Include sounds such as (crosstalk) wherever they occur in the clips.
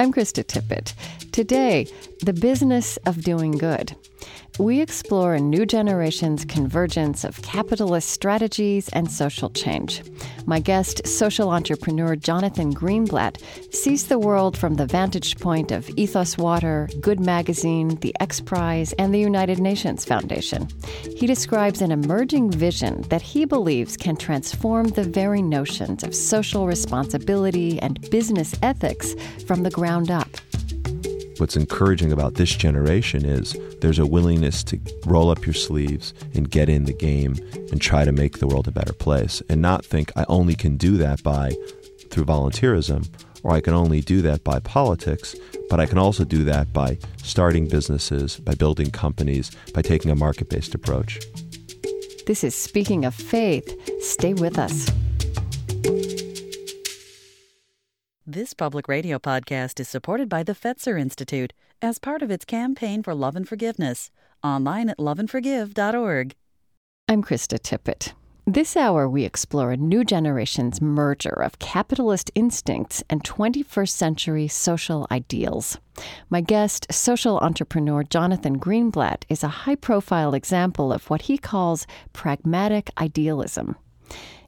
I'm Krista Tippett. Today, the business of doing good. We explore a new generation's convergence of capitalist strategies and social change. My guest, social entrepreneur Jonathan Greenblatt, sees the world from the vantage point of Ethos Water, Good Magazine, the X Prize, and the United Nations Foundation. He describes an emerging vision that he believes can transform the very notions of social responsibility and business ethics from the ground up what's encouraging about this generation is there's a willingness to roll up your sleeves and get in the game and try to make the world a better place and not think I only can do that by through volunteerism or I can only do that by politics, but I can also do that by starting businesses, by building companies, by taking a market based approach. This is Speaking of Faith. Stay with us. This public radio podcast is supported by the Fetzer Institute as part of its campaign for love and forgiveness. Online at loveandforgive.org. I'm Krista Tippett. This hour, we explore a new generation's merger of capitalist instincts and 21st century social ideals. My guest, social entrepreneur Jonathan Greenblatt, is a high profile example of what he calls pragmatic idealism.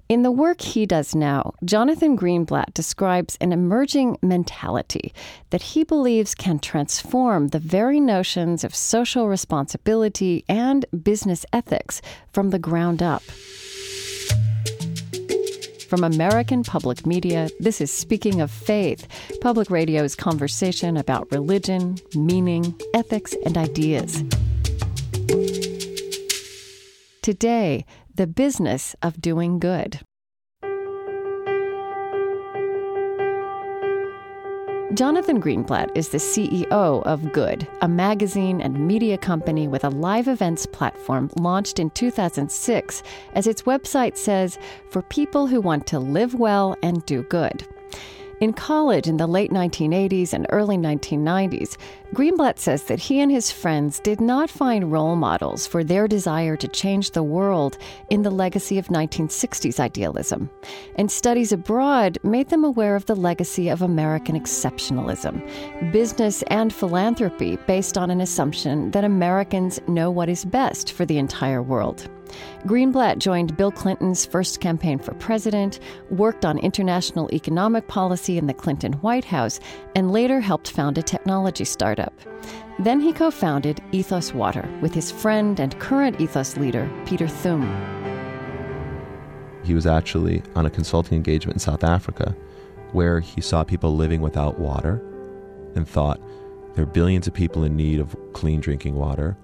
In the work he does now, Jonathan Greenblatt describes an emerging mentality that he believes can transform the very notions of social responsibility and business ethics from the ground up. From American Public Media, this is Speaking of Faith, public radio's conversation about religion, meaning, ethics, and ideas. Today, the business of doing good. Jonathan Greenblatt is the CEO of Good, a magazine and media company with a live events platform launched in 2006, as its website says, for people who want to live well and do good. In college in the late 1980s and early 1990s, Greenblatt says that he and his friends did not find role models for their desire to change the world in the legacy of 1960s idealism. And studies abroad made them aware of the legacy of American exceptionalism, business and philanthropy based on an assumption that Americans know what is best for the entire world. Greenblatt joined Bill Clinton's first campaign for president, worked on international economic policy in the Clinton White House, and later helped found a technology startup. Then he co founded Ethos Water with his friend and current Ethos leader, Peter Thum. He was actually on a consulting engagement in South Africa where he saw people living without water and thought there are billions of people in need of clean drinking water,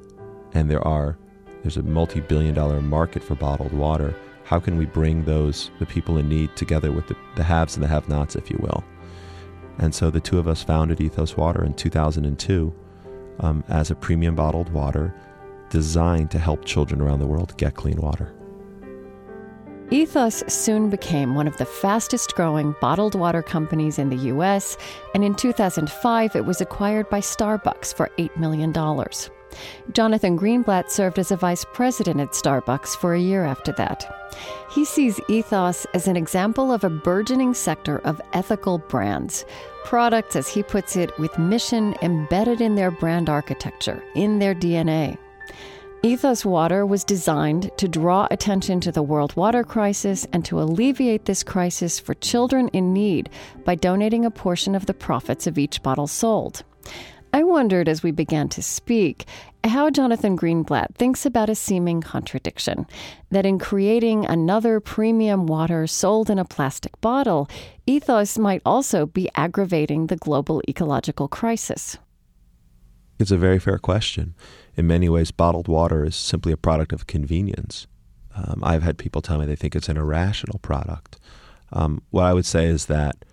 and there are there's a multi billion dollar market for bottled water. How can we bring those, the people in need, together with the, the haves and the have nots, if you will? And so the two of us founded Ethos Water in 2002 um, as a premium bottled water designed to help children around the world get clean water. Ethos soon became one of the fastest growing bottled water companies in the U.S., and in 2005 it was acquired by Starbucks for $8 million. Jonathan Greenblatt served as a vice president at Starbucks for a year after that. He sees ethos as an example of a burgeoning sector of ethical brands, products, as he puts it, with mission embedded in their brand architecture, in their DNA. Ethos Water was designed to draw attention to the world water crisis and to alleviate this crisis for children in need by donating a portion of the profits of each bottle sold. I wondered as we began to speak how Jonathan Greenblatt thinks about a seeming contradiction that in creating another premium water sold in a plastic bottle, ethos might also be aggravating the global ecological crisis. It's a very fair question. In many ways, bottled water is simply a product of convenience. Um, I've had people tell me they think it's an irrational product. Um, what I would say is that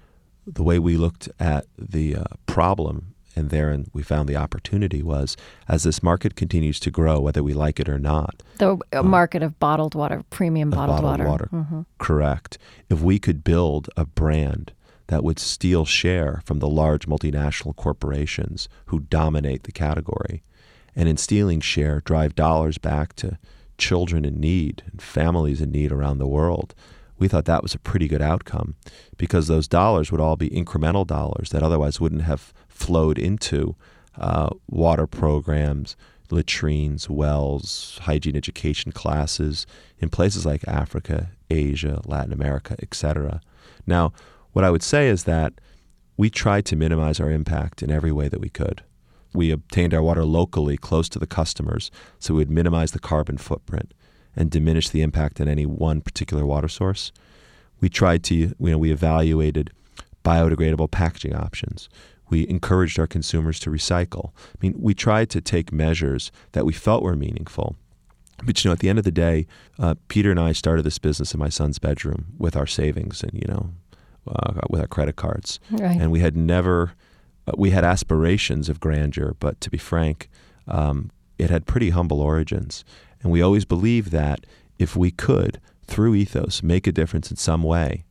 the way we looked at the uh, problem and therein we found the opportunity was as this market continues to grow, whether we like it or not. The uh, market of bottled water, premium bottled, bottled water. water. Mm-hmm. Correct. If we could build a brand that would steal share from the large multinational corporations who dominate the category, and in stealing share, drive dollars back to children in need and families in need around the world, we thought that was a pretty good outcome because those dollars would all be incremental dollars that otherwise wouldn't have flowed into uh, water programs, latrines, wells, hygiene education classes in places like Africa, Asia, Latin America, etc. Now, what I would say is that we tried to minimize our impact in every way that we could. We obtained our water locally, close to the customers, so we would minimize the carbon footprint and diminish the impact on any one particular water source. We tried to, you know, we evaluated biodegradable packaging options. We encouraged our consumers to recycle. I mean, we tried to take measures that we felt were meaningful. But you know, at the end of the day, uh, Peter and I started this business in my son's bedroom with our savings and you know, uh, with our credit cards, Right. and we had never, uh, we had aspirations of grandeur, but to be frank, um, it had pretty humble origins. And we always believed that if we could, through ethos, make a difference in some way,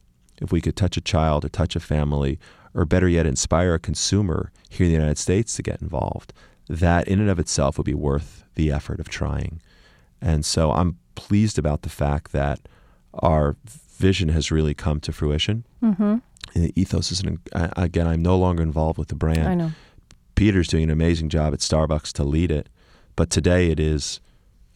if we could touch a child or touch a family, or better yet, inspire a consumer here in the United States to get involved, that in and of itself would be worth the effort of trying. And so I'm pleased about the fact that our vision has really come to fruition. Mm-hmm. And Ethos is an, again, I'm no longer involved with the brand. I know. Peter's doing an amazing job at Starbucks to lead it, but today it is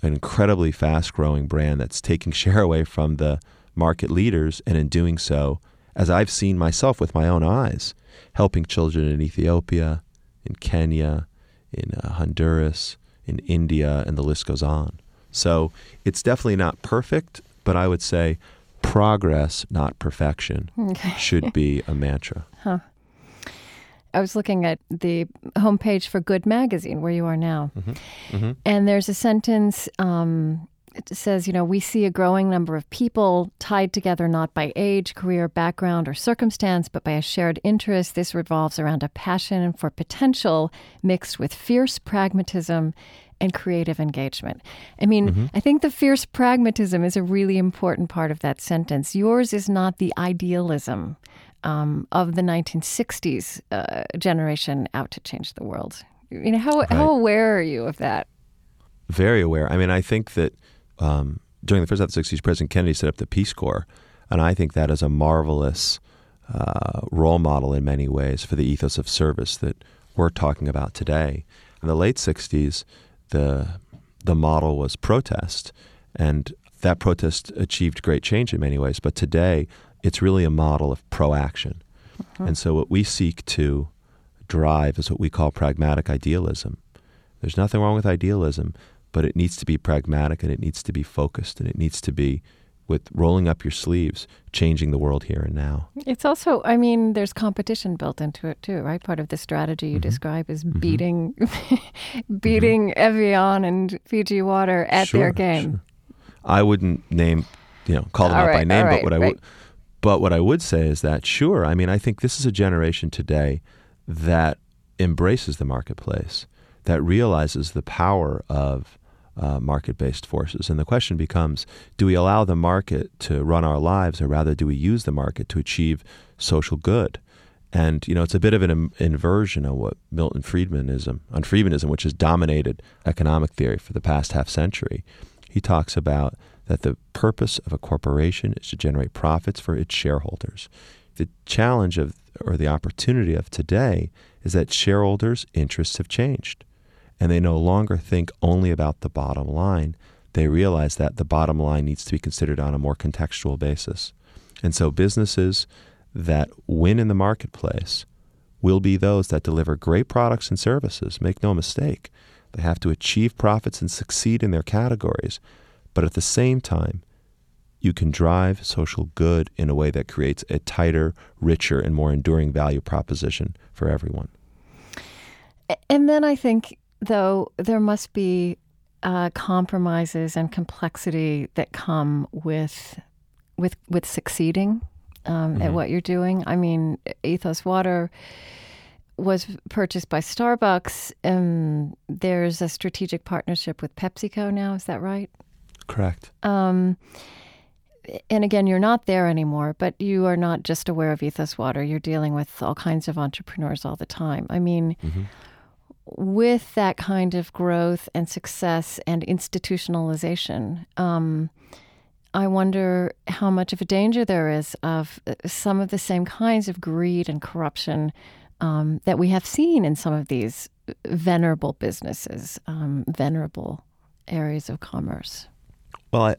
an incredibly fast growing brand that's taking (laughs) share away from the market leaders, and in doing so, as I've seen myself with my own eyes, helping children in Ethiopia, in Kenya, in uh, Honduras, in India, and the list goes on. So it's definitely not perfect, but I would say progress, not perfection, (laughs) Okay. should be a mantra. I was looking at the homepage for Good Magazine, where you are now, Mhm. and there's a sentence. Um, it says, you know, we see a growing number of people tied together not by age, career, background, or circumstance, but by a shared interest. This revolves around a passion for potential mixed with fierce pragmatism and creative engagement. I mean, I think the fierce pragmatism is a really important part of that sentence. Yours is not the idealism um, of the 1960s uh, generation out to change the world. You know, how, how aware are you of that? very aware. I mean, I think that um, during the first half of the 60s, President Kennedy set up the Peace Corps, and I think that is a marvelous uh, role model in many ways for the ethos of service that we're talking about today. In the late 60s, the, the model was protest, and that protest achieved great change in many ways, but today it's really a model of proaction. Mm-hmm. And so, what we seek to drive is what we call pragmatic idealism. There's nothing wrong with idealism, but it needs to be pragmatic and it needs to be focused and it needs to be with rolling up your sleeves, changing the world here and now. It's also, I mean, there's competition built into it too, right? Part of the strategy you mm-hmm. describe is mm-hmm. beating, (laughs) beating Evian and Fiji Water at their game. sure. I wouldn't name, you know, call them All out by name, all but right, what I would, but what I would say is that sure. I mean, I think this is a generation today that embraces the marketplace, that realizes the power of uh, market-based forces, and the question becomes: Do we allow the market to run our lives, or rather, do we use the market to achieve social good? And you know, it's a bit of an in- inversion of what Milton Friedmanism, on Friedmanism, which has dominated economic theory for the past half century. He talks about that the purpose of a corporation is to generate profits for its shareholders. The challenge of or the opportunity of today is that shareholders' interests have changed, and they no longer think only about the bottom line. They realize that the bottom line needs to be considered on a more contextual basis. And so businesses that win in the marketplace will be those that deliver great products and services. Make no mistake. They have to achieve profits and succeed in their categories. But at the same time, you can drive social good in a way that creates a tighter, richer, and more enduring value proposition for everyone. And then I think, though, there must be uh, compromises and complexity that come with with with succeeding um, at what you're doing. I mean, Ethos Water was purchased by Starbucks, and there's a strategic partnership with PepsiCo now. Is that right? Correct. Um, and again, you're not there anymore, but you are not just aware of Ethos Water. You're dealing with all kinds of entrepreneurs all the time. I mean, with that kind of growth and success and institutionalization, um, I wonder how much of a danger there is of uh, some of the same kinds of greed and corruption um, that we have seen in some of these venerable businesses, um, venerable areas of commerce. Well, I,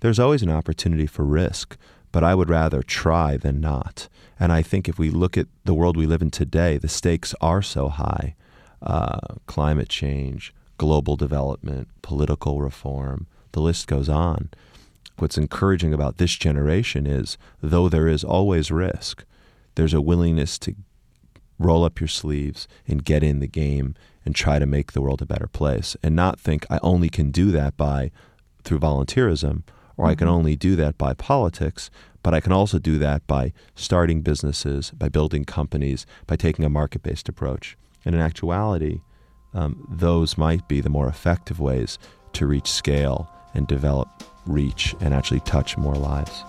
there's always an opportunity for risk, but I would rather try than not. And I think if we look at the world we live in today, the stakes are so high uh, climate change, global development, political reform, the list goes on. What's encouraging about this generation is, though there is always risk, there's a willingness to roll up your sleeves and get in the game and try to make the world a better place and not think I only can do that by through volunteerism or I can mm-hmm. only do that by politics, but I can also do that by starting businesses, by building companies, by taking a market based approach. And in actuality, um, those might be the more effective ways to reach scale and develop reach and actually touch more lives.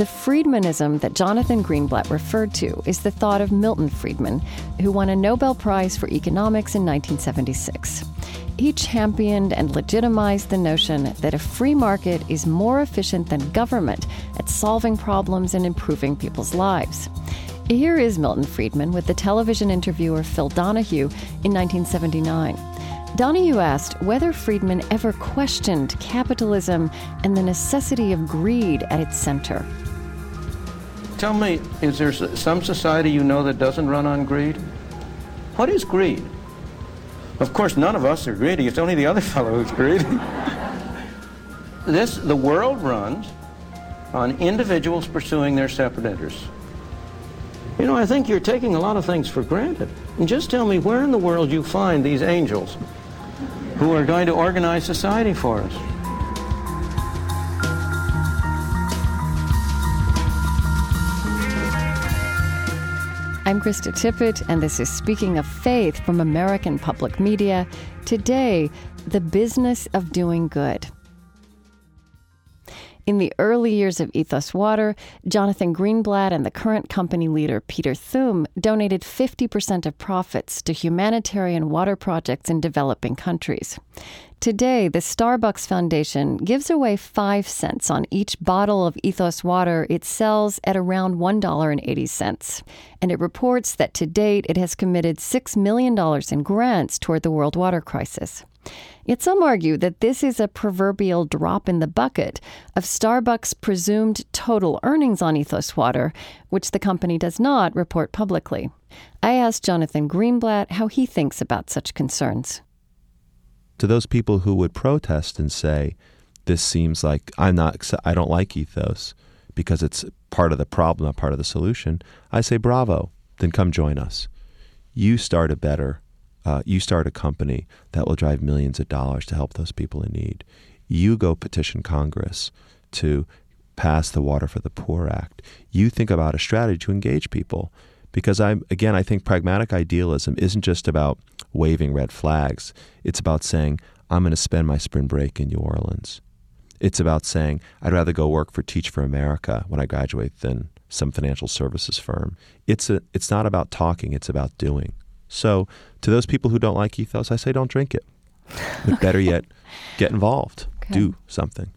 The Friedmanism that Jonathan Greenblatt referred to is the thought of Milton Friedman, who won a Nobel Prize for Economics in 1976. He championed and legitimized the notion that a free market is more efficient than government at solving problems and improving people's lives. Here is Milton Friedman with the television interviewer Phil Donahue in 1979. Donahue asked whether Friedman ever questioned capitalism and the necessity of greed at its center. Tell me, is there some society you know that doesn't run on greed? What is greed? Of course, none of us are greedy. It's only the other (laughs) fellow who's greedy. (laughs) this, the world runs on individuals pursuing their separate interests. You know, I think you're taking a lot of things for granted. And just tell me where in the world you find these angels who are going to organize society for us. I'm Krista Tippett, and this is Speaking of Faith from American Public Media. Today, the business of doing good. In the early years of Ethos Water, Jonathan Greenblatt and the current company leader Peter Thum donated 50% of profits to humanitarian water projects in developing countries. Today, the Starbucks Foundation gives away 5 cents on each bottle of Ethos water it sells at around $1.80. And it reports that to date it has committed $6 million in grants toward the world water crisis. Yet some argue that this is a proverbial drop in the bucket of Starbucks' presumed total earnings on Ethos Water, which the company does not report publicly. I asked Jonathan Greenblatt how he thinks about such concerns to those people who would protest and say, this seems like I'm not, I don't like ethos because it's part of the problem, not part of the solution, I say, bravo, then come join us. You start a better, uh, you start a company that will drive millions of dollars to help those people in need. You go petition Congress to pass the Water for the Poor Act. You think about a strategy to engage people. Because I'm, again, I think pragmatic idealism isn't just about waving red flags. It's about saying, I'm going to spend my spring break in New Orleans. It's about saying, I'd rather go work for Teach for America when I graduate than some financial services firm. It's, a, it's not about talking, it's about doing. So, to those people who don't like ethos, I say don't drink it. But better (laughs) yet, get involved, okay. do something.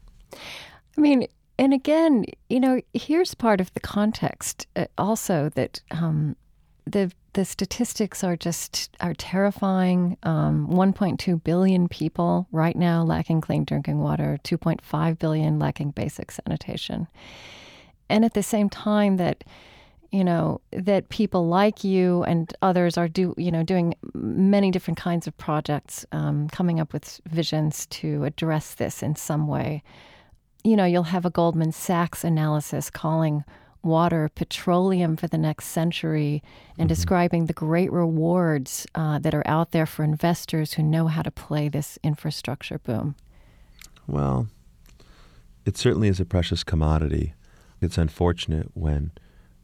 I mean, and again, you know, here's part of the context uh, also that um, the the statistics are just are terrifying. Um, 1.2 billion people right now lacking clean drinking water. 2.5 billion lacking basic sanitation. And at the same time that you know that people like you and others are do you know doing many different kinds of projects, um, coming up with visions to address this in some way. You know, you'll have a Goldman Sachs analysis calling water, petroleum for the next century, and mm-hmm. describing the great rewards uh, that are out there for investors who know how to play this infrastructure boom? Well, it certainly is a precious commodity. It's unfortunate when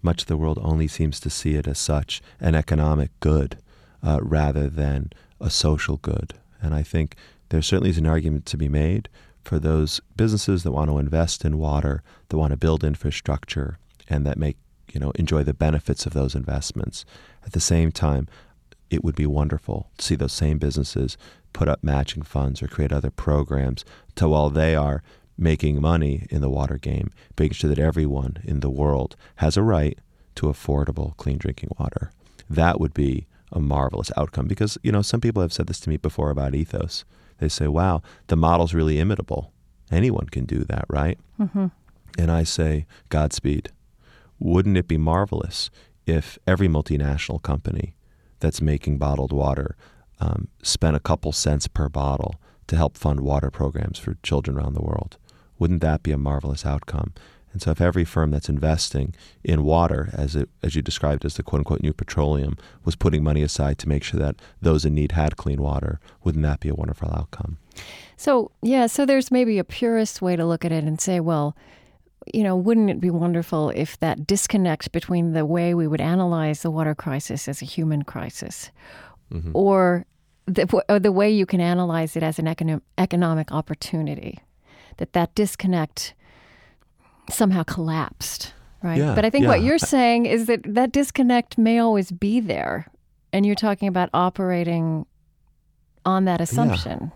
much of the world only seems to see it as such an economic good uh, rather than a social good. And I think there certainly is an argument to be made for those businesses that want to invest in water, that want to build infrastructure, and that make you know enjoy the benefits of those investments. At the same time, it would be wonderful to see those same businesses put up matching funds or create other programs to while they are making money in the water game, making sure that everyone in the world has a right to affordable, clean drinking water. That would be a marvelous outcome because, you know, some people have said this to me before about ethos. They say, wow, the model's really imitable. Anyone can do that, right? Mm-hmm. And I say, Godspeed. Wouldn't it be marvelous if every multinational company that's making bottled water um, spent a couple cents per bottle to help fund water programs for children around the world? Wouldn't that be a marvelous outcome? And so, if every firm that's investing in water, as it, as you described as the quote unquote new petroleum, was putting money aside to make sure that those in need had clean water, wouldn't that be a wonderful outcome? So, yeah, so there's maybe a purist way to look at it and say, well, you know, wouldn't it be wonderful if that disconnect between the way we would analyze the water crisis as a human crisis mm-hmm. or the, or the way you can analyze it as an economic, economic opportunity, that that disconnect somehow collapsed, right? Yeah, but I think yeah. what you're saying is that that disconnect may always be there. And you're talking about operating on that assumption. Yeah.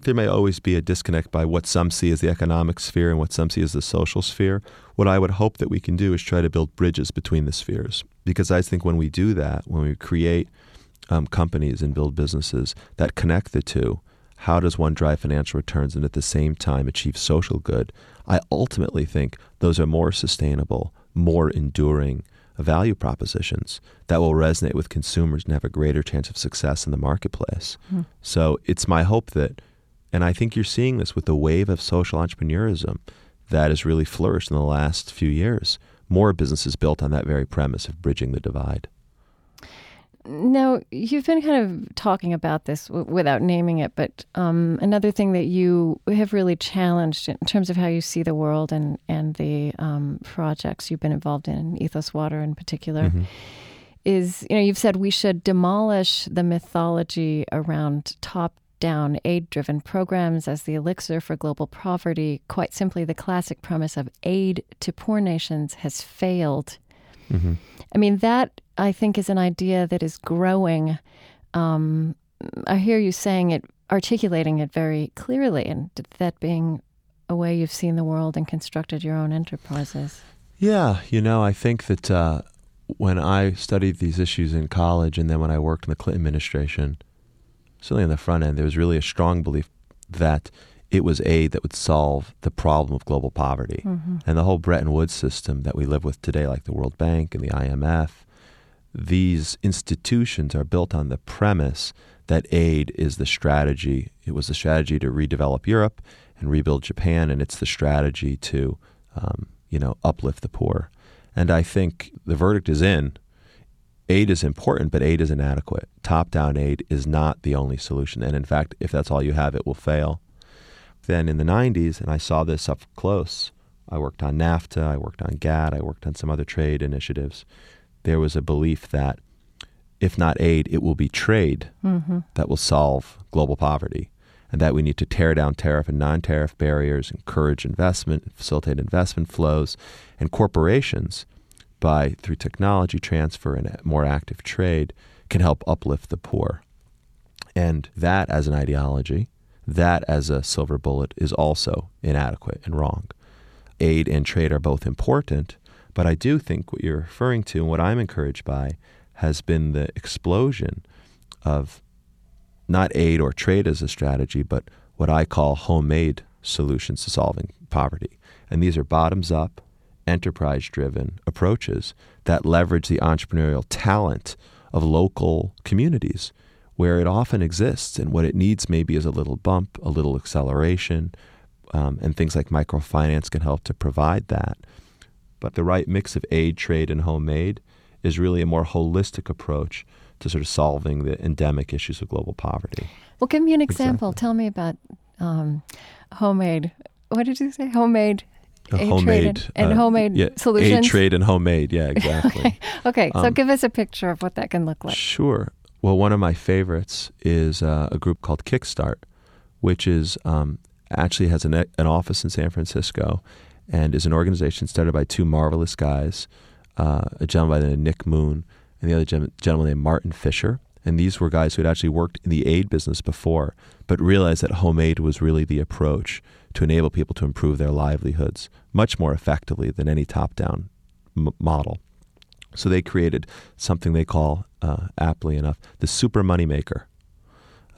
There may always be a disconnect by what some see as the economic sphere and what some see as the social sphere. What I would hope that we can do is try to build bridges between the spheres. Because I think when we do that, when we create um, companies and build businesses that connect the two, how does one drive financial returns and at the same time achieve social good? I ultimately think those are more sustainable, more enduring value propositions that will resonate with consumers and have a greater chance of success in the marketplace. Mm. So it's my hope that, and I think you're seeing this with the wave of social entrepreneurism that has really flourished in the last few years. More businesses built on that very premise of bridging the divide. Now, you've been kind of talking about this w- without naming it, but um, another thing that you have really challenged in terms of how you see the world and, and the um, projects you've been involved in, Ethos Water in particular, mm-hmm. is you know, you've said we should demolish the mythology around top down aid driven programs as the elixir for global poverty. Quite simply, the classic premise of aid to poor nations has failed. Mm-hmm. I mean, that I think is an idea that is growing. Um, I hear you saying it, articulating it very clearly, and that being a way you've seen the world and constructed your own enterprises. Yeah, you know, I think that uh, when I studied these issues in college and then when I worked in the Clinton administration, certainly on the front end, there was really a strong belief that it was aid that would solve the problem of global poverty. Mm-hmm. And the whole Bretton Woods system that we live with today, like the World Bank and the IMF, these institutions are built on the premise that aid is the strategy. It was the strategy to redevelop Europe and rebuild Japan, and it's the strategy to, um, you know, uplift the poor. And I think the verdict is in. Aid is important, but aid is inadequate. Top down aid is not the only solution. And in fact, if that's all you have, it will fail. Then in the 90s, and I saw this up close, I worked on NAFTA, I worked on GATT, I worked on some other trade initiatives there was a belief that if not aid, it will be trade mm-hmm. that will solve global poverty, and that we need to tear down tariff and non tariff barriers, encourage investment, facilitate investment flows, and corporations, by through technology transfer and more active trade, can help uplift the poor. And that as an ideology, that as a silver bullet, is also inadequate and wrong. Aid and trade are both important, but I do think what you're referring to and what I'm encouraged by has been the explosion of not aid or trade as a strategy, but what I call homemade solutions to solving poverty. And these are bottoms up, enterprise driven approaches that leverage the entrepreneurial talent of local communities where it often exists. And what it needs maybe is a little bump, a little acceleration, um, and things like microfinance can help to provide that. But the right mix of aid, trade, and homemade is really a more holistic approach to sort of solving the endemic issues of global poverty. Well, give me an example. Exactly. Tell me about um, homemade. What did you say? Homemade. Aid homemade and, and uh, homemade yeah, solutions. Aid, trade, and homemade. Yeah, (laughs) exactly. okay. okay, so um, give us a picture of what that can look like. Sure. Well, one of my favorites is uh, a group called Kickstart, which is um, actually has an, an office in San Francisco and is an organization started by two marvelous guys, uh, a gentleman by the name of Nick Moon and the other gentleman named Martin Fisher. And these were guys who had actually worked in the aid business before, but realized that home aid was really the approach to enable people to improve their livelihoods much more effectively than any top down m- model. So they created something they call, uh, aptly enough, the super moneymaker.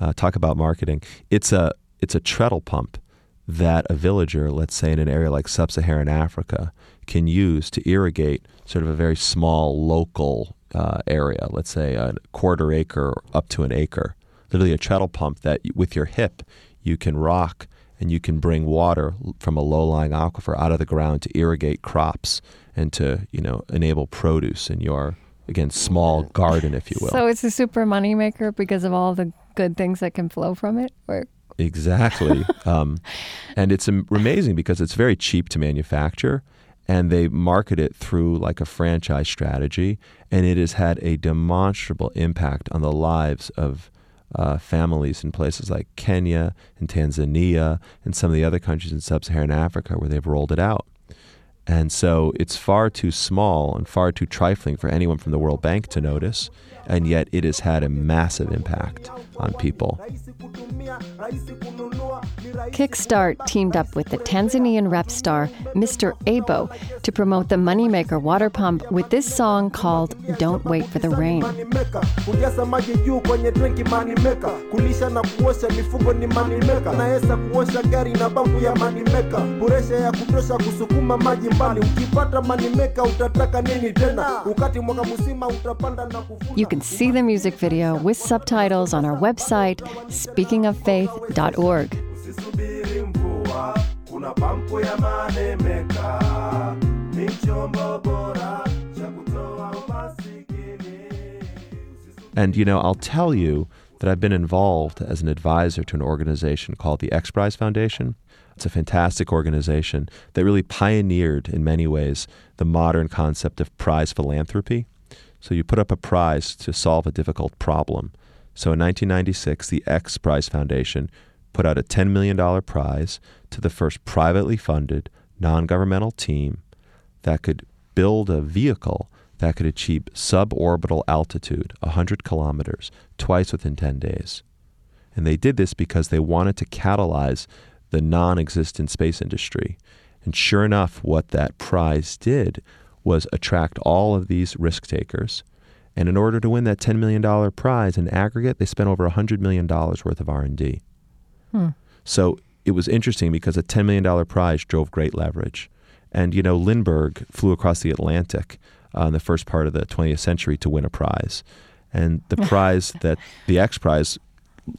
Uh, talk about marketing. It's a it's a treadle pump that a villager, let's say in an area like sub-Saharan Africa, can use to irrigate sort of a very small local uh, area. Let's say a quarter acre up to an acre. Literally a treadle pump that with your hip you can rock and you can bring water from a low-lying aquifer out of the ground to irrigate crops and to you know enable produce in your again small garden, if you will. So it's a super moneymaker because of all the good things that can flow from it, or Exactly. (laughs) um, and it's amazing because it's very cheap to manufacture and they market it through like a franchise strategy. And it has had a demonstrable impact on the lives of uh, families in places like Kenya and Tanzania and some of the other countries in sub Saharan Africa where they've rolled it out. And so it's far too small and far too trifling for anyone from the World Bank to notice. And yet it has had a massive impact on people. Kickstart teamed up with the Tanzanian rap star Mr. Ebbo to promote the Moneymaker water pump with this song called Don't Wait for the Rain. Kujaza maji juu kwenye drinki manimeka kulisha na kuosha mifugo ni manimeka naweza kuosha gari na bafu ya manimeka puresha ya kutosha kusukuma maji mbali ukipata manimeka utataka nini tena? Ukati mwaka mzima utapanda na kuvuna. You can see the music video with subtitles on our website, speakingoffaith.org. usisubiri mvua kuna pampu ya manemeka ni chombo bora cha kutoa umasikini And, you know, I'll tell you that I've been involved as an advisor to an organization called the X Prize Foundation. It's a fantastic organization that really pioneered, in many ways, the modern concept of prize philanthropy. So you put up a prize to solve a difficult problem. So in 1996, the X Prize Foundation put out a $10 million prize to the first privately funded, non governmental team that could build a vehicle that could achieve suborbital altitude, 100 kilometers, twice within 10 days. And they did this because they wanted to catalyze the non existent space industry. And sure enough, what that prize did was attract all of these risk takers. And in order to win that $10 million prize in aggregate, they spent over $100 million worth of R&D. So it was interesting because a $10 million prize drove great leverage. And, you know, Lindbergh flew across the Atlantic uh, in the first part of the 20th century to win a prize. And the (laughs) prize that the X Prize,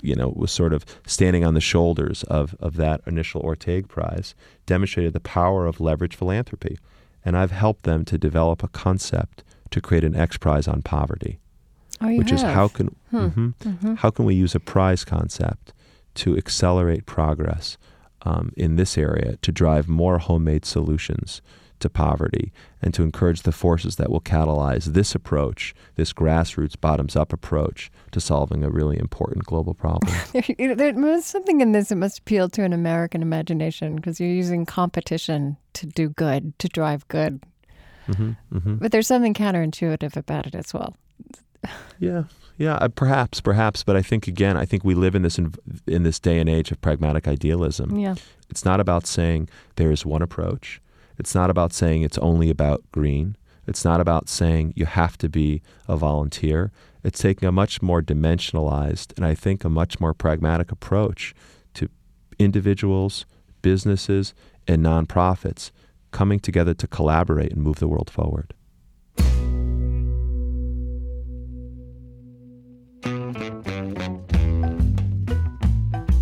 you know, was sort of standing on the shoulders of, of that initial Orteig Prize, demonstrated the power of leverage philanthropy. And I've helped them to develop a concept to create an X Prize on poverty Oh, which is how can mhm. how can we use a prize concept to accelerate progress um, in this area to drive more homemade solutions to poverty and to encourage the forces that will catalyze this approach, this grassroots bottoms up approach to solving a really important global problem. (laughs) You know, There's something in this that must appeal to an American imagination because you're using competition to do good, to drive good. Mm-hmm, But there's something counterintuitive about it as well. Yeah, yeah, uh, perhaps, perhaps, but I think again, I think we live in this in, in this day and age of pragmatic idealism. Yeah. It's not about saying there is one approach. It's not about saying it's only about green. It's not about saying you have to be a volunteer. It's taking a much more dimensionalized and I think a much more pragmatic approach to individuals, businesses, and nonprofits coming together to collaborate and move the world forward.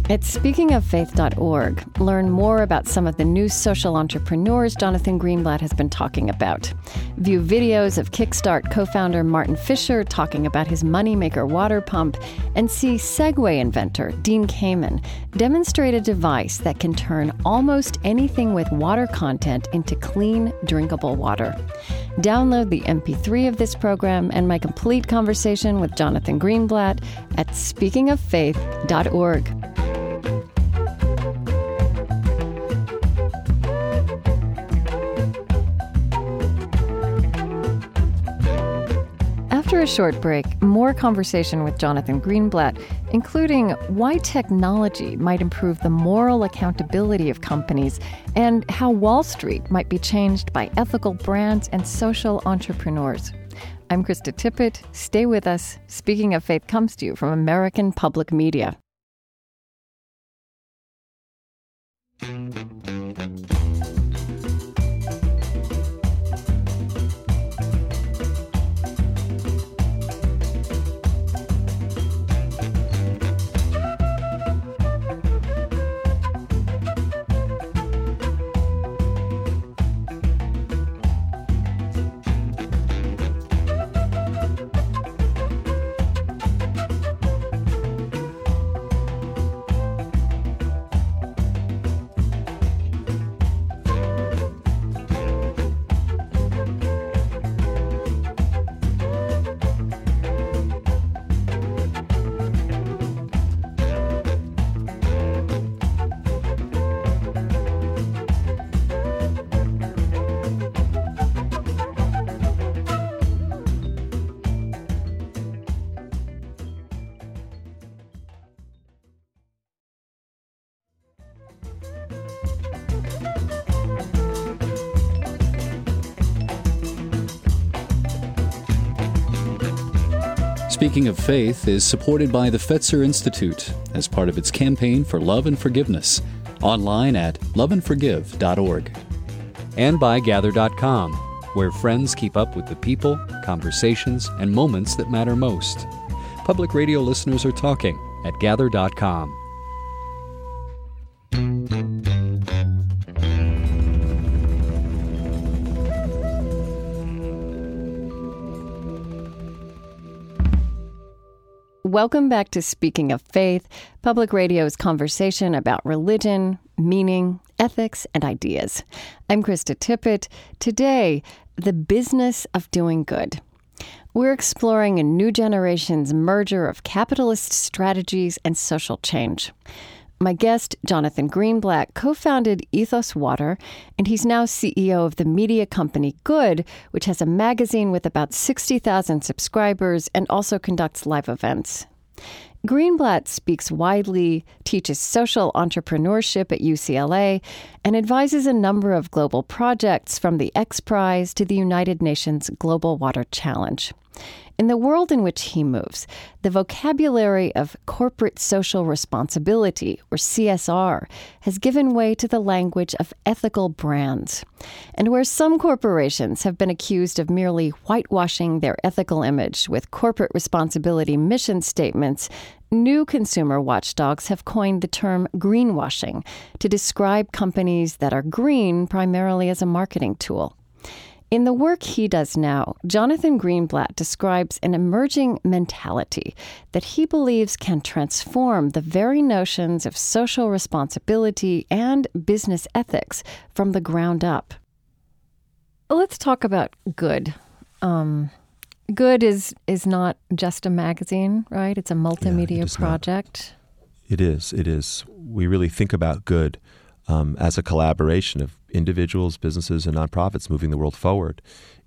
At speakingoffaith.org, learn more about some of the new social entrepreneurs Jonathan Greenblatt has been talking about. View videos of Kickstart co founder Martin Fisher talking about his moneymaker water pump, and see Segway inventor Dean Kamen demonstrate a device that can turn almost anything with water content into clean, drinkable water. Download the MP3 of this program and my complete conversation with Jonathan Greenblatt at speakingoffaith.org. After a short break, more conversation with Jonathan Greenblatt, including why technology might improve the moral accountability of companies and how Wall Street might be changed by ethical brands and social entrepreneurs. I'm Krista Tippett. Stay with us. Speaking of Faith comes to you from American Public Media. Speaking of Faith is supported by the Fetzer Institute as part of its campaign for love and forgiveness, online at loveandforgive.org. And by Gather.com, where friends keep up with the people, conversations, and moments that matter most. Public radio listeners are talking at Gather.com. Welcome back to Speaking of Faith, Public Radio's conversation about religion, meaning, ethics, and ideas. I'm Krista Tippett. Today, the business of doing good. We're exploring a new generation's merger of capitalist strategies and social change. My guest, Jonathan Greenblatt, co founded Ethos Water, and he's now CEO of the media company Good, which has a magazine with about 60,000 subscribers and also conducts live events. Greenblatt speaks widely, teaches social entrepreneurship at UCLA, and advises a number of global projects from the X Prize to the United Nations Global Water Challenge. In the world in which he moves, the vocabulary of corporate social responsibility, or CSR, has given way to the language of ethical brands. And where some corporations have been accused of merely whitewashing their ethical image with corporate responsibility mission statements, new consumer watchdogs have coined the term greenwashing to describe companies that are green primarily as a marketing tool. In the work he does now, Jonathan Greenblatt describes an emerging mentality that he believes can transform the very notions of social responsibility and business ethics from the ground up. Let's talk about good. Um, good is is not just a magazine, right? It's a multimedia Yeah, it is not. project. It is. It is. We really think about good um, as a collaboration of individuals, businesses, and nonprofits moving the world forward.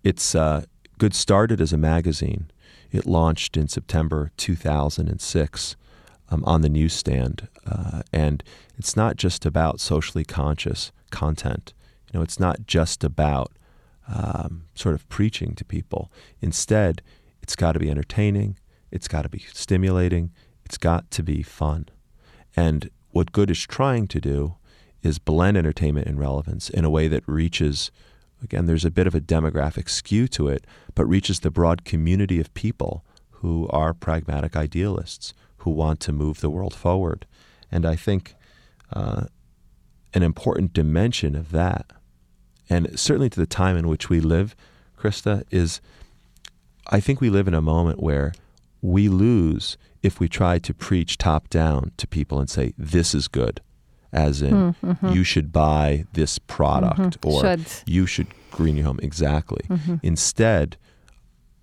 It's uh, good. Started as a magazine. It launched in September 2006 um, on the newsstand, uh, and it's not just about socially conscious content. You know, it's not just about um, sort of preaching to people. Instead, it's got to be entertaining. It's got to be stimulating. It's got to be fun. And what Good is trying to do is blend entertainment and relevance in a way that reaches, again, there's a bit of a demographic skew to it, but reaches the broad community of people who are pragmatic idealists, who want to move the world forward. And I think uh, an important dimension of that, and certainly to the time in which we live, Krista, is I think we live in a moment where we lose if we try to preach top down to people and say, this is good, as in, mm, mm-hmm. you should buy this product mm-hmm. or Shoulds. you should green your home. Exactly. Mm-hmm. Instead,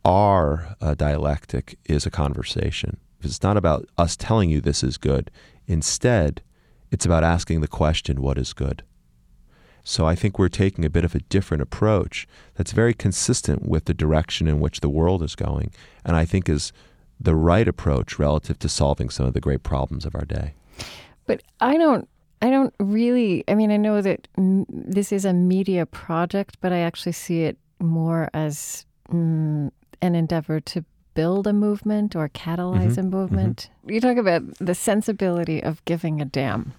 our uh, dialectic is a conversation. It's not about us telling you this is good. Instead, it's about asking the question, what is good? So I think we're taking a bit of a different approach that's very consistent with the direction in which the world is going, and I think is the right approach relative to solving some of the great problems of our day. But I don't I don't really I mean I know that m- this is a media project, but I actually see it more as mm, an endeavor to build a movement or catalyze Mhm, a movement. You talk about the sensibility of giving a damn.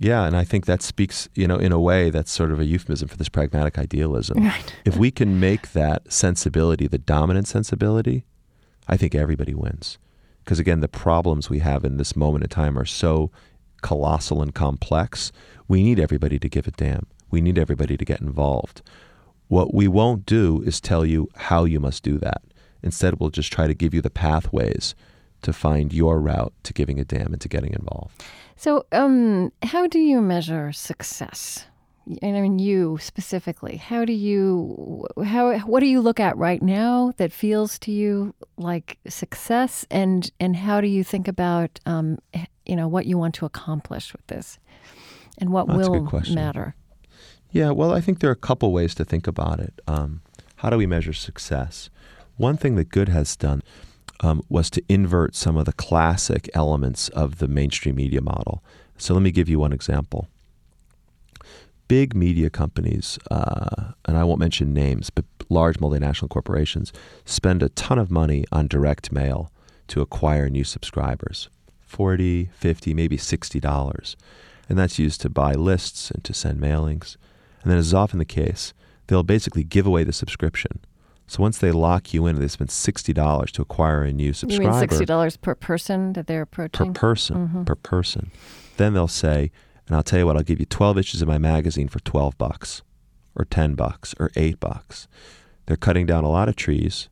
Yeah, and I think that speaks, you know, in a way that's sort of a euphemism for this pragmatic idealism. (laughs) Right. if we can make that sensibility the dominant sensibility, I think everybody wins. Because again, the problems we have in this moment in time are so colossal and complex. We need everybody to give a damn. We need everybody to get involved. What we won't do is tell you how you must do that. Instead, we'll just try to give you the pathways to find your route to giving a damn and to getting involved. So, um, how do you measure success? And I mean, you specifically. How do you how what do you look at right now that feels to you like success, and and how do you think about um, you know what you want to accomplish with this, and what That's will matter? Yeah, well, I think there are a couple ways to think about it. Um, how do we measure success? One thing that Good has done um, was to invert some of the classic elements of the mainstream media model. So let me give you one example. Big media companies, uh, and I won't mention names, but large multinational corporations spend a ton of money on direct mail to acquire new subscribers 40 50 maybe $60 and that's used to buy lists and to send mailings and then, as is often the case, they'll basically give away the subscription. So once they lock you in, they spend sixty dollars to acquire a new subscriber. You mean sixty dollars per person that they're approaching? per person. Mm-hmm. Per person. Then they'll say, and I'll tell you what, I'll give you twelve issues of my magazine for twelve bucks, or ten bucks, or eight bucks. They're cutting down a lot of trees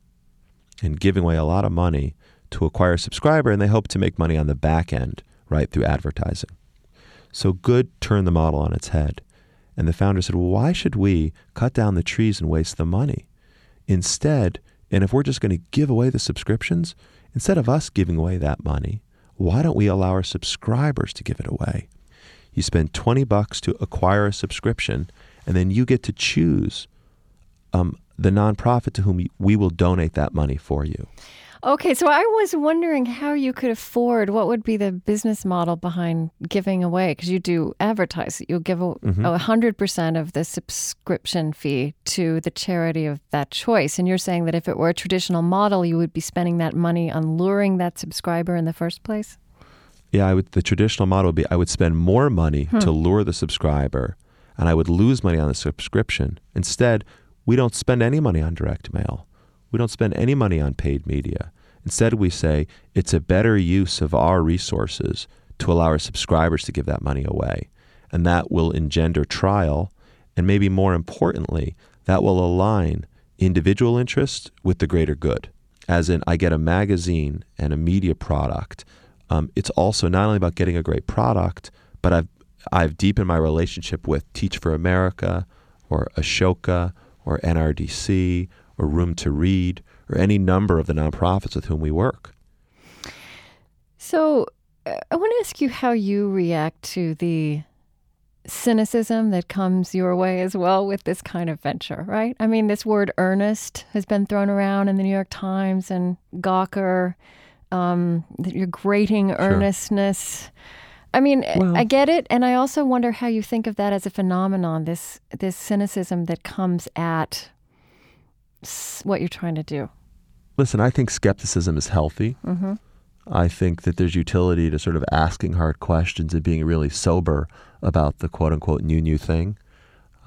and giving away a lot of money to acquire a subscriber, and they hope to make money on the back end, right through advertising. So Good turned the model on its head. And the founder said, well, why should we cut down the trees and waste the money? Instead, and if we're just going to give away the subscriptions, instead of us giving away that money, why don't we allow our subscribers to give it away? You spend 20 bucks to acquire a subscription, and then you get to choose um, the nonprofit to whom we will donate that money for you. Okay, so I was wondering how you could afford. What would be the business model behind giving away? Because you do advertise. You'll give a Mhm. hundred percent of the subscription fee to the charity of that choice, and you're saying that if it were a traditional model, you would be spending that money on luring that subscriber in the first place. Yeah, I would, the traditional model would be I would spend more money to lure the subscriber, and I would lose money on the subscription. Instead, we don't spend any money on direct mail. We don't spend any money on paid media. Instead, we say it's a better use of our resources to allow our subscribers to give that money away. And that will engender trial. And maybe more importantly, that will align individual interest with the greater good. As in, I get a magazine and a media product. Um, it's also not only about getting a great product, but I've, I've deepened my relationship with Teach for America or Ashoka or NRDC or Room to Read or any number of the nonprofits with whom we work. So uh, I want to ask you how you react to the cynicism that comes your way as well with this kind of venture, right? I mean, this word earnest has been thrown around in the New York Times and Gawker, um, your grating earnestness. I mean, Well- I get it, and I also wonder how you think of that as a phenomenon. This this cynicism that comes at what you're trying to do. Listen, I think skepticism is healthy. hmm I think that there's utility to sort of asking hard questions and being really sober about the quote unquote new new thing.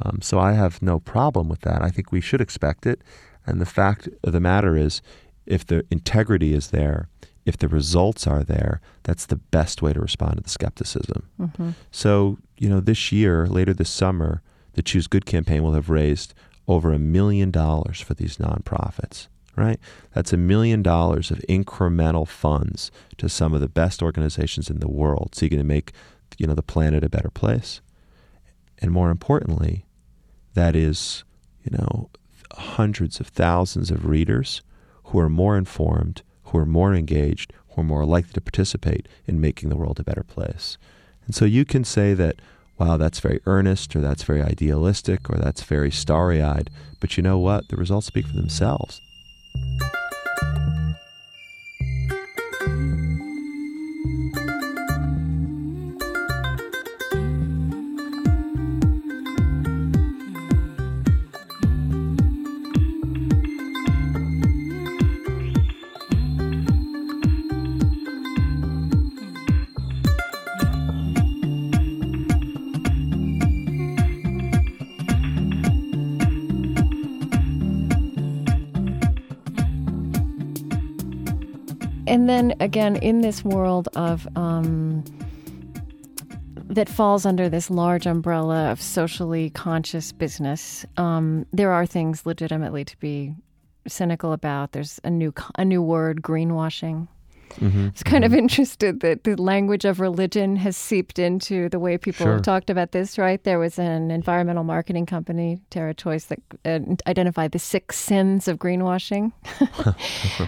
Um, so I have no problem with that. I think we should expect it. And the fact of the matter is, if the integrity is there, if the results are there, that's the best way to respond to the skepticism. hmm So, you know, this year, later this summer, the Choose Good campaign will have raised over a million dollars for these nonprofits, right? That's a million dollars of incremental funds to some of the best organizations in the world seeking to make, you know, the planet a better place. And more importantly, that is, you know, hundreds of thousands of readers who are more informed, who are more engaged, who are more likely to participate in making the world a better place. And so you can say that, wow, that's very earnest, or that's very idealistic, or that's very starry eyed. But you know what? The results speak for themselves. And then again, in this world of um, that falls under this large umbrella of socially conscious business, um, there are things legitimately to be cynical about. There's a new a new word, greenwashing. Mm-hmm, it's kind mm-hmm. of interested that the language of religion has seeped into the way people sure. have talked about this, right? There was an environmental marketing company, TerraChoice, that uh, identified the six sins of greenwashing.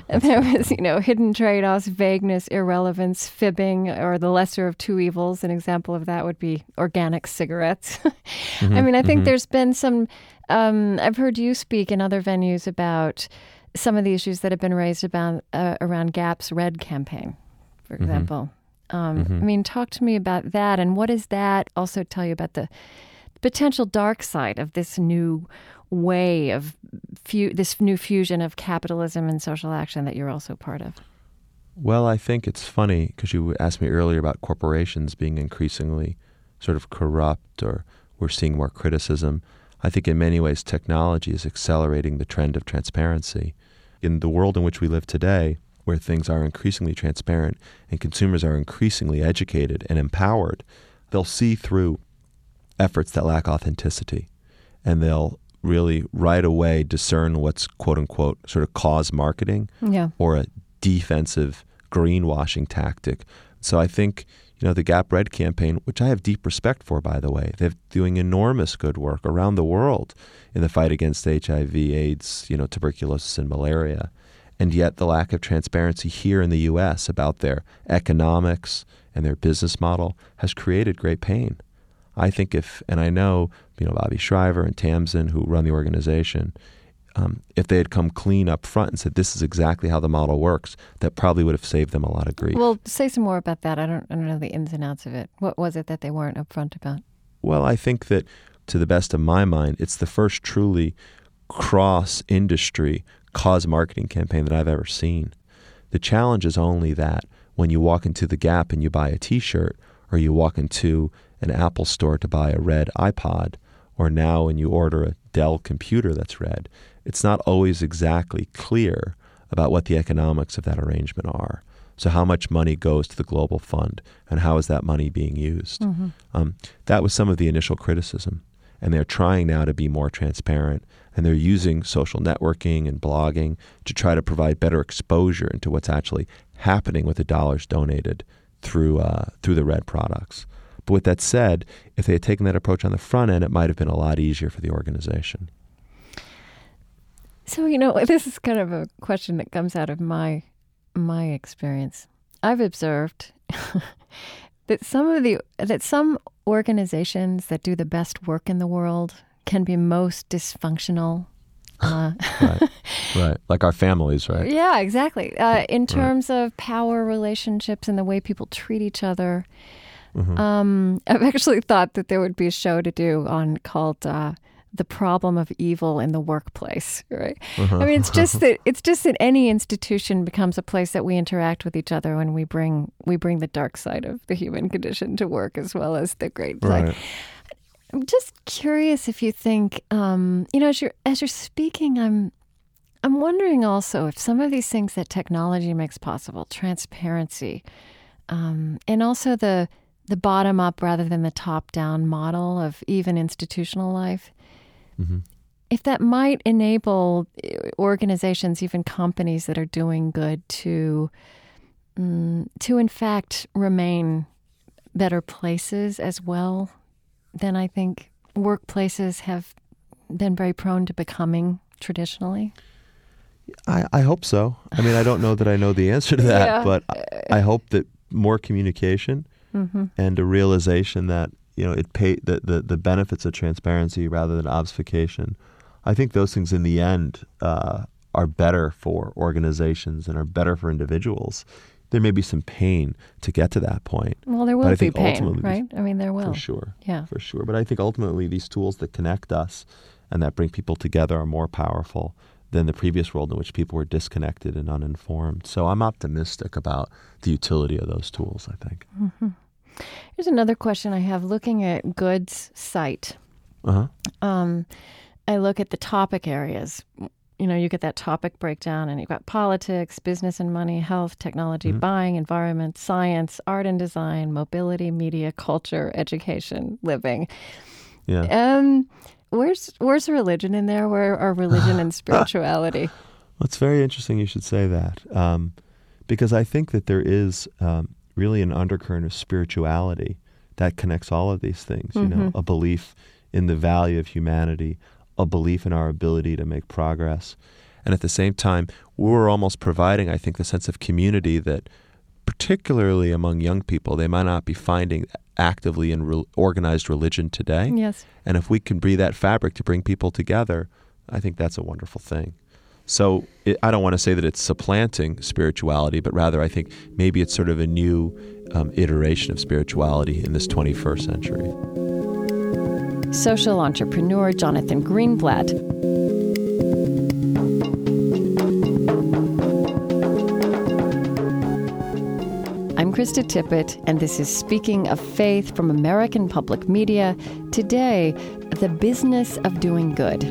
and (laughs) there was, you know, hidden trade offs, vagueness, irrelevance, fibbing, or the lesser of two evils. An example of that would be organic cigarettes. (laughs) mm-hmm, I mean, I think mm-hmm. there's been some, um, I've heard you speak in other venues about some of the issues that have been raised about uh, around GAP's Red campaign, for mm-hmm. example. Um, mm-hmm. I mean, talk to me about that, and what does that also tell you about the potential dark side of this new way of fu- this new fusion of capitalism and social action that you're also part of? Well, I think it's funny because you asked me earlier about corporations being increasingly sort of corrupt, or we're seeing more criticism. I think in many ways technology is accelerating the trend of transparency in the world in which we live today, where things are increasingly transparent and consumers are increasingly educated and empowered, they'll see through efforts that lack authenticity and they'll really right away discern what's quote unquote sort of cause marketing yeah. or a defensive greenwashing tactic. So I think you know the Gap Red campaign, which I have deep respect for, by the way, they're doing enormous good work around the world in the fight against HIV, AIDS, you know, tuberculosis and malaria. And yet the lack of transparency here in the US about their economics and their business model has created great pain. I think if, and I know, you know, Bobby Shriver and Tamsin, who run the organization, um, if they had come clean up front and said this is exactly how the model works, that probably would have saved them a lot of grief. Well, say some more about that. I don't, I don't know the ins and outs of it. What was it that they weren't upfront about? Well, I think that to the best of my mind, it's the first truly cross industry cause marketing campaign that I've ever seen. The challenge is only that when you walk into the Gap and you buy a t shirt, or you walk into an Apple store to buy a red iPod, or now when you order a Dell computer that's red, it's not always exactly clear about what the economics of that arrangement are. So, how much money goes to the global fund, and how is that money being used? Mm-hmm. Um, that was some of the initial criticism and they're trying now to be more transparent and they're using social networking and blogging to try to provide better exposure into what's actually happening with the dollars donated through uh, through the red products. But with that said, if they had taken that approach on the front end, it might have been a lot easier for the organization. So you know, (laughs) this is kind of a question that comes out of my my experience. I've observed (laughs) that some of the that some organizations that do the best work in the world can be most dysfunctional. Uh, right, (laughs) right, like our families, right? Yeah, exactly. Uh, in terms right. of power relationships and the way people treat each other, mm-hmm. um, I've actually thought that there would be a show to do on called uh, the problem of evil in the workplace, (laughs) right? Uh-huh. I mean, it's just (laughs) that it's just that any institution becomes a place that we interact with each other when we bring we bring the dark side of the human condition to work as well as the great side. Right. I'm just curious if you think, um, you know, as you're as you're speaking, I'm I'm wondering also if some of these things that technology makes possible, transparency, um, and also the the bottom up rather than the top down model of even institutional life Mm-hmm. If that might enable uh, organizations, even companies that are doing good, to um, to in fact remain better places as well, then I think workplaces have been very prone to becoming traditionally. I, I hope so. I mean, I don't know that I know the answer to that, (laughs) yeah. but I, I, hope that more communication mm-hmm. and a realization that you know, it pay the, the, the benefits of transparency rather than obfuscation. I think those things in the end uh, are better for organizations and are better for individuals. There may be some pain to get to that point. Well, there will be pain, right? I mean, there will. For sure. Yeah. For sure. But I think ultimately these tools that connect us and that bring people together are more powerful than the previous world in which people were disconnected and uninformed. So I'm optimistic about the utility of those tools, I think. Mm-hmm. Here's another question I have looking at Good's site. Uh-huh. Um, I look at the topic areas. You know, you get that topic breakdown, and you've got politics, business and money, health, technology, mm-hmm. buying, environment, science, art and design, mobility, media, culture, education, living. Yeah. Um, Where's where's religion in there? Where are religion and (laughs) spirituality? well, it's very interesting you should say that, um, because I think that there is um, really an undercurrent of spirituality that connects all of these things. Mm-hmm. You know, mm-hmm. a belief in the value of humanity, a belief in our ability to make progress, and at the same time, we're almost providing, I think, the sense of community that, particularly among young people, they might not be finding actively in re- organized religion today. Yes. And if we can breathe that fabric to bring people together, I think that's a wonderful thing. So it, I don't want to say that it's supplanting spirituality, but rather I think maybe it's sort of a new um, iteration of spirituality in this 21st century. Social entrepreneur Jonathan Greenblatt I'm Krista Tippett, and this is Speaking of Faith from American Public Media. Today, the business of doing good.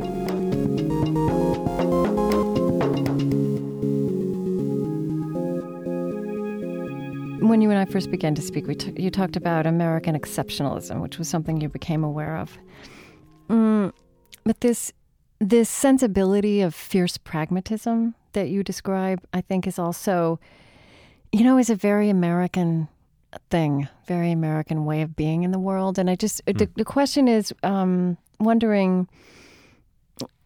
When you and I first began to speak, we t- you talked about American exceptionalism, which was something you became aware of. Mm, but this this sensibility of fierce pragmatism that you describe, I think, is also you know, is a very American thing, very American way of being in the world. And I just, mm. the, the, question is um, wondering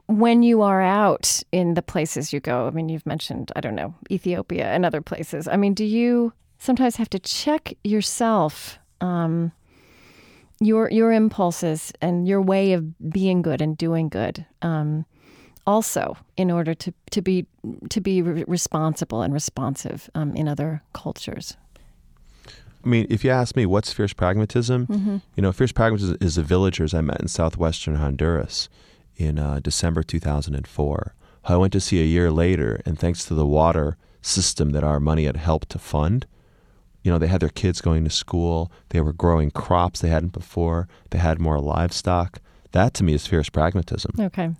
when you are out in the places you go. I mean, you've mentioned, I don't know, Ethiopia and other places. I mean, do you sometimes have to check yourself? Um, your your impulses and your way of being good and doing good um, also in order to, to be to be re- responsible and responsive um, in other cultures. I mean, if you ask me, what's fierce pragmatism? Mm-hmm. You know, fierce pragmatism is the villagers I met in southwestern Honduras in uh, December 2004. I went to see a year later, and thanks to the water system that our money had helped to fund, you know, they had their kids going to school. They were growing crops they hadn't before. They had more livestock. That to me is fierce pragmatism. Okay.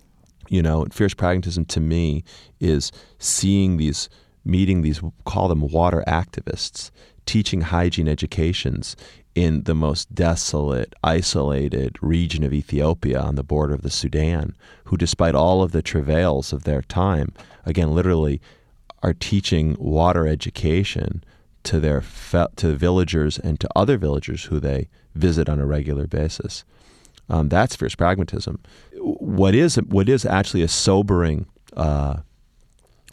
You know, fierce pragmatism to me is seeing these, meeting these, call them water activists, teaching hygiene educations in the most desolate, isolated region of Ethiopia on the border of the Sudan, who, despite all of the travails of their time, again, literally are teaching water education to their fe- to villagers and to other villagers who they visit on a regular basis. Um, that's fierce pragmatism. What is what is actually a sobering uh,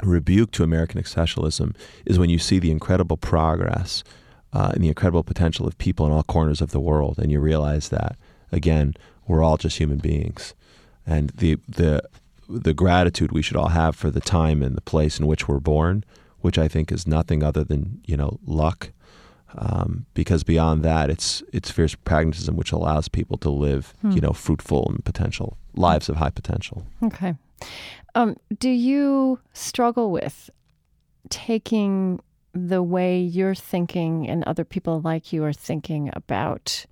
rebuke to American exceptionalism is when you see the incredible progress uh, and the incredible potential of people in all corners of the world, and you realize that again we're all just human beings, and the the the gratitude we should all have for the time and the place in which we're born, which I think is nothing other than you know luck um, because beyond that, it's it's fierce pragmatism, which allows people to live, hmm. you know, fruitful and potential lives of high potential. Okay. Um, do you struggle with taking the way you're thinking and other people like you are thinking about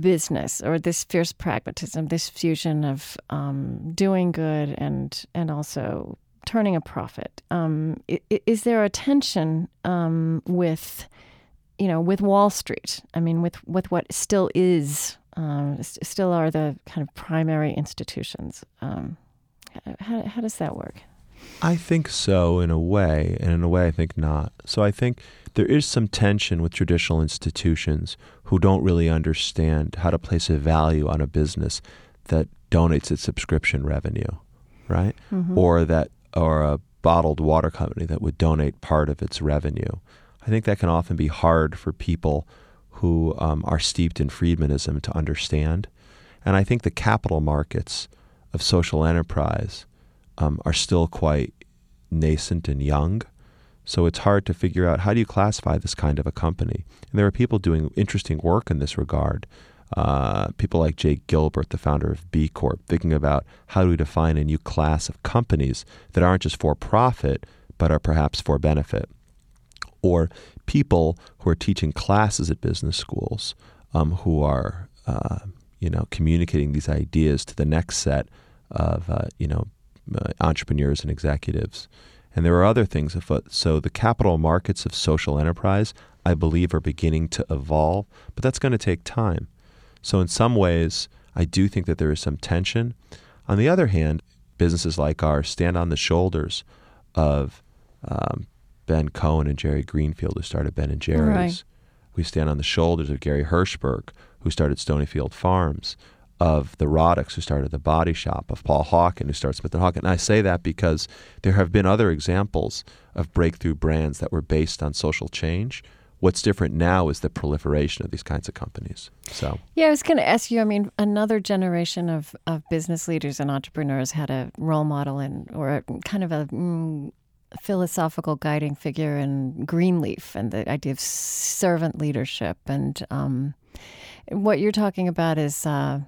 business or this fierce pragmatism, this fusion of um, doing good and and also turning a profit. Um, is there a tension um, with, you know, with Wall Street? I mean, with with what still is, um, still are the kind of primary institutions. Um, how, how does that work? I think so in a way, and in a way I think not. So I think there is some tension with traditional institutions who don't really understand how to place a value on a business that donates its subscription revenue, right? Mm-hmm. Or that or a bottled water company that would donate part of its revenue. I think that can often be hard for people who um, are steeped in Friedmanism to understand. And I think the capital markets of social enterprise um, are still quite nascent and young. So it's hard to figure out how do you classify this kind of a company. And there are people doing interesting work in this regard. Uh, people like Jake Gilbert, the founder of B Corp, thinking about how do we define a new class of companies that aren't just for profit, but are perhaps for benefit. Or people who are teaching classes at business schools um, who are, uh, you know, communicating these ideas to the next set of, uh, you know, uh, entrepreneurs and executives. And there are other things afoot. So the capital markets of social enterprise, I believe, are beginning to evolve, but that's going to take time. So in some ways, I do think that there is some tension. On the other hand, businesses like ours stand on the shoulders of um, Ben Cohen and Jerry Greenfield, who started Ben and Jerry's. Right. We stand on the shoulders of Gary Hirshberg, who started Stonyfield Farms of the Roddicks, who started the Body Shop, of Paul Hawken, who started Smith and Hawken. And I say that because there have been other examples of breakthrough brands that were based on social change. What's different now is the proliferation of these kinds of companies. So yeah, I was going to ask you. I mean, another generation of, of business leaders and entrepreneurs had a role model and or a, kind of a mm, philosophical guiding figure in Greenleaf and the idea of servant leadership. And um, what you're talking about is uh,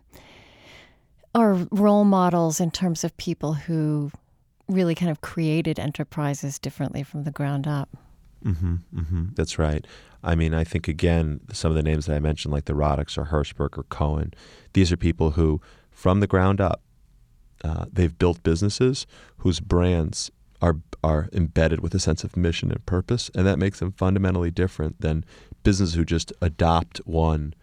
are role models in terms of people who really kind of created enterprises differently from the ground up. Mm-hmm, mm-hmm. That's right. I mean, I think again, some of the names that I mentioned, like the Roddicks or Hirshberg or Cohen, these are people who, from the ground up, uh, they've built businesses whose brands are are embedded with a sense of mission and purpose, and that makes them fundamentally different than businesses who just adopt one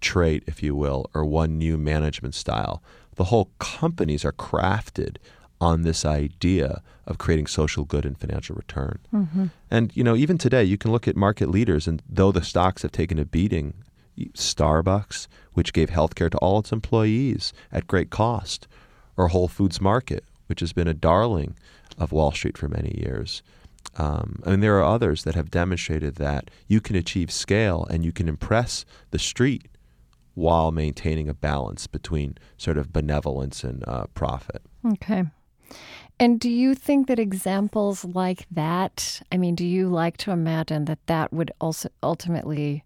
trait, if you will, or one new management style the whole companies are crafted on this idea of creating social good and financial return. Mm-hmm. And you know, even today, you can look at market leaders, and though the stocks have taken a beating, Starbucks, which gave health care to all its employees at great cost, or Whole Foods Market, which has been a darling of Wall Street for many years. Um, I mean, there are others that have demonstrated that you can achieve scale and you can impress the street while maintaining a balance between sort of benevolence and uh, profit. Okay. And do you think that examples like that, I mean, do you like to imagine that that would also ultimately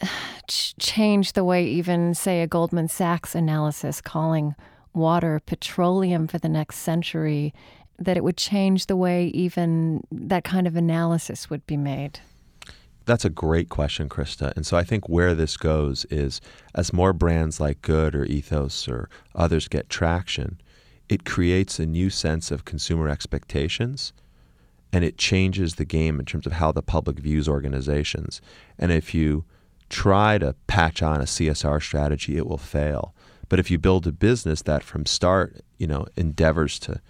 (sighs) change the way even, say, a Goldman Sachs analysis calling water petroleum for the next century, that it would change the way even that kind of analysis would be made? That's a great question, Krista. And so I think where this goes is as more brands like Good or Ethos or others get traction, it creates a new sense of consumer expectations and it changes the game in terms of how the public views organizations. And if you try to patch on a CSR strategy, it will fail. But if you build a business that from start, you know, endeavors to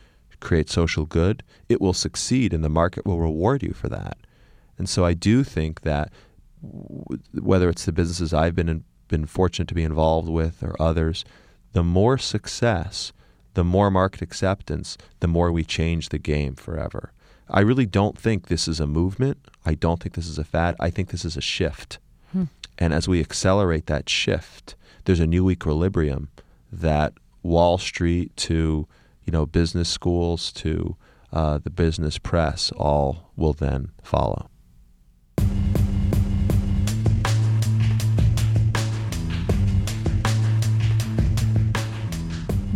create social good, it will succeed and the market will reward you for that. And so I do think that w- whether it's the businesses I've been in, been fortunate to be involved with or others, the more success, the more market acceptance, the more we change the game forever. I really don't think this is a movement. I don't think this is a fad. I think this is a shift. Hmm. And as we accelerate that shift, there's a new equilibrium that Wall Street to you know business schools to uh, the business press all will then follow.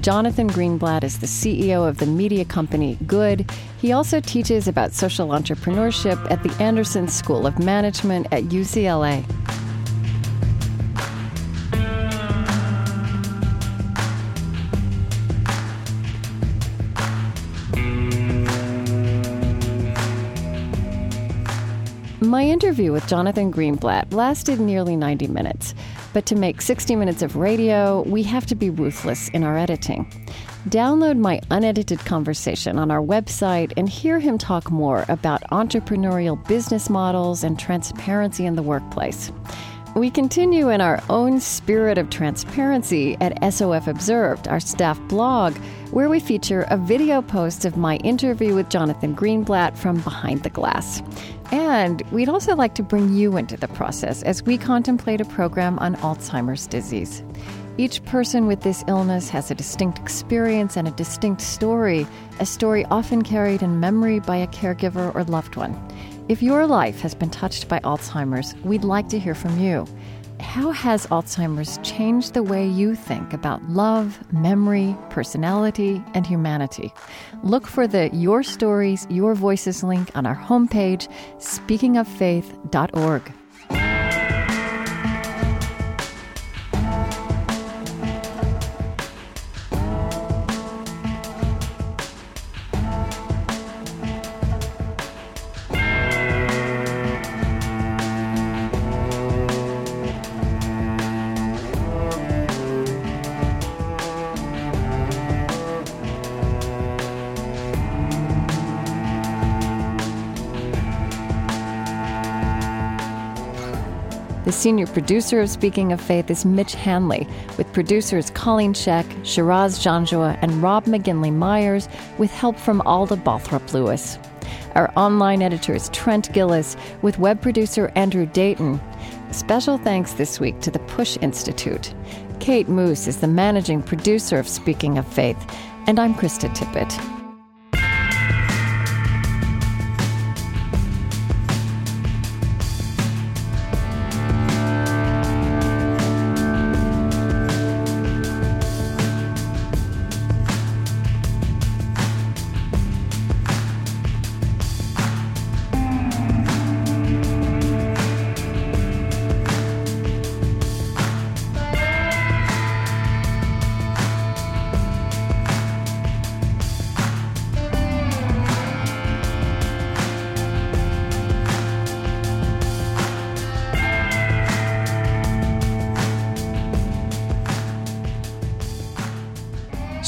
Jonathan Greenblatt is the CEO of the media company Good. He also teaches about social entrepreneurship at the Anderson School of Management at UCLA. My interview with Jonathan Greenblatt lasted nearly 90 minutes. But to make 60 minutes of radio, we have to be ruthless in our editing. Download my unedited conversation on our website and hear him talk more about entrepreneurial business models and transparency in the workplace. We continue in our own spirit of transparency at SOF Observed, our staff blog, where we feature a video post of my interview with Jonathan Greenblatt from Behind the Glass. And we'd also like to bring you into the process as we contemplate a program on Alzheimer's disease. Each person with this illness has a distinct experience and a distinct story, a story often carried in memory by a caregiver or loved one. If your life has been touched by Alzheimer's, we'd like to hear from you. How has Alzheimer's changed the way you think about love, memory, personality, and humanity? Look for the Your Stories, Your Voices link on our homepage, speakingoffaith.org. senior producer of Speaking of Faith is Mitch Hanley, with producers Colleen Scheck, Shiraz Janjua, and Rob McGinley Myers, with help from Alda Balthrop Lewis. Our online editor is Trent Gillis, with web producer Andrew Dayton. Special thanks this week to the Push Institute. Kate Moos is the managing producer of Speaking of Faith, and I'm Krista Tippett.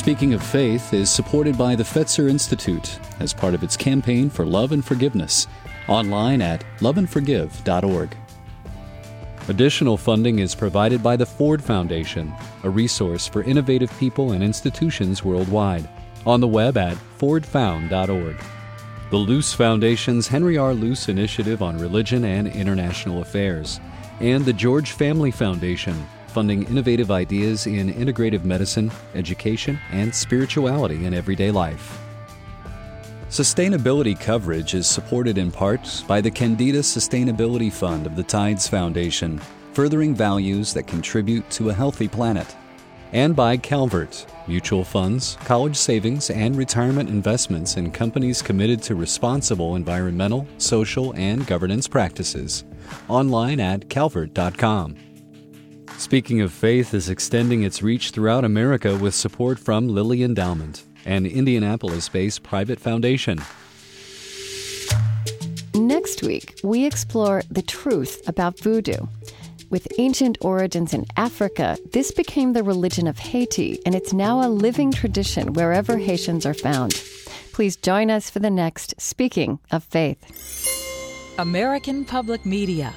Speaking of Faith is supported by the Fetzer Institute as part of its campaign for love and forgiveness, online at loveandforgive.org. Additional funding is provided by the Ford Foundation, a resource for innovative people and institutions worldwide, on the web at fordfound.org. The Luce Foundation's Henry R. Luce Initiative on Religion and International Affairs, and the George Family Foundation, funding innovative ideas in integrative medicine, education, and spirituality in everyday life. Sustainability coverage is supported in part by the Kendeda Sustainability Fund of the Tides Foundation, furthering values that contribute to a healthy planet, and by Calvert, mutual funds, college savings, and retirement investments in companies committed to responsible environmental, social, and governance practices. Online at calvert.com. Speaking of Faith is extending its reach throughout America with support from Lilly Endowment, an Indianapolis based private foundation. Next week, we explore the truth about voodoo. With ancient origins in Africa, this became the religion of Haiti, and it's now a living tradition wherever Haitians are found. Please join us for the next Speaking of Faith. American Public Media